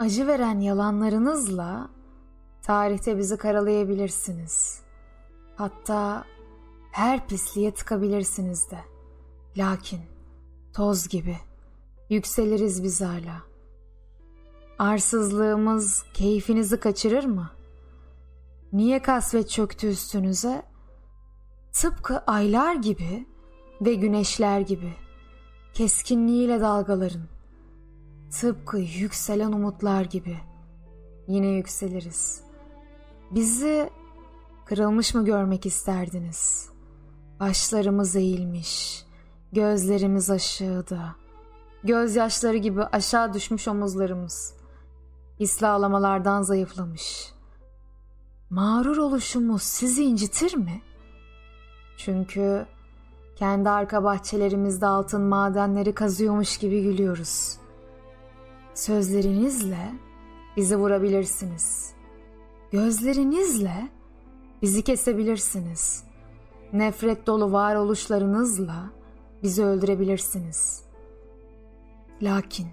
Acı veren yalanlarınızla tarihte bizi karalayabilirsiniz. Hatta her pisliğe tıkabilirsiniz de. Lakin toz gibi yükseliriz biz hala. Arsızlığımız keyfinizi kaçırır mı? Niye kasvet çöktü üstünüze? Tıpkı aylar gibi ve güneşler gibi keskinliğiyle dalgaların tıpkı yükselen umutlar gibi yine yükseliriz. Bizi kırılmış mı görmek isterdiniz? Başlarımız eğilmiş, gözlerimiz aşağıda, gözyaşları gibi aşağı düşmüş omuzlarımız, hisli zayıflamış. Mağrur oluşumuz sizi incitir mi? Çünkü kendi arka bahçelerimizde altın madenleri kazıyormuş gibi gülüyoruz. Sözlerinizle bizi vurabilirsiniz. Gözlerinizle bizi kesebilirsiniz. Nefret dolu varoluşlarınızla bizi öldürebilirsiniz. Lakin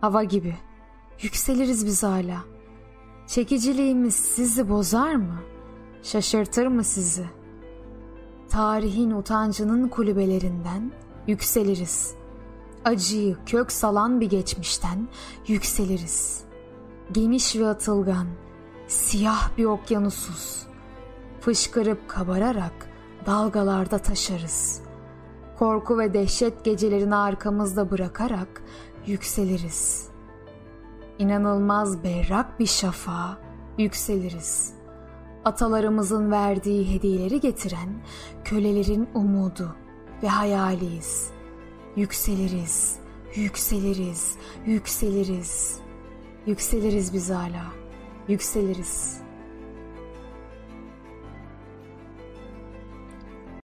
hava gibi yükseliriz biz hala. Çekiciliğimiz sizi bozar mı? Şaşırtır mı sizi? Tarihin utancının kulübelerinden yükseliriz. Acıyı kök salan bir geçmişten yükseliriz. Geniş ve atılgan, siyah bir okyanusuz. Fışkırıp kabararak dalgalarda taşarız. Korku ve dehşet gecelerini arkamızda bırakarak yükseliriz. İnanılmaz berrak bir şafağa yükseliriz. Atalarımızın verdiği hediyeleri getiren kölelerin umudu ve hayaliyiz. Yükseliriz, yükseliriz, yükseliriz. Yükseliriz biz hala, yükseliriz.''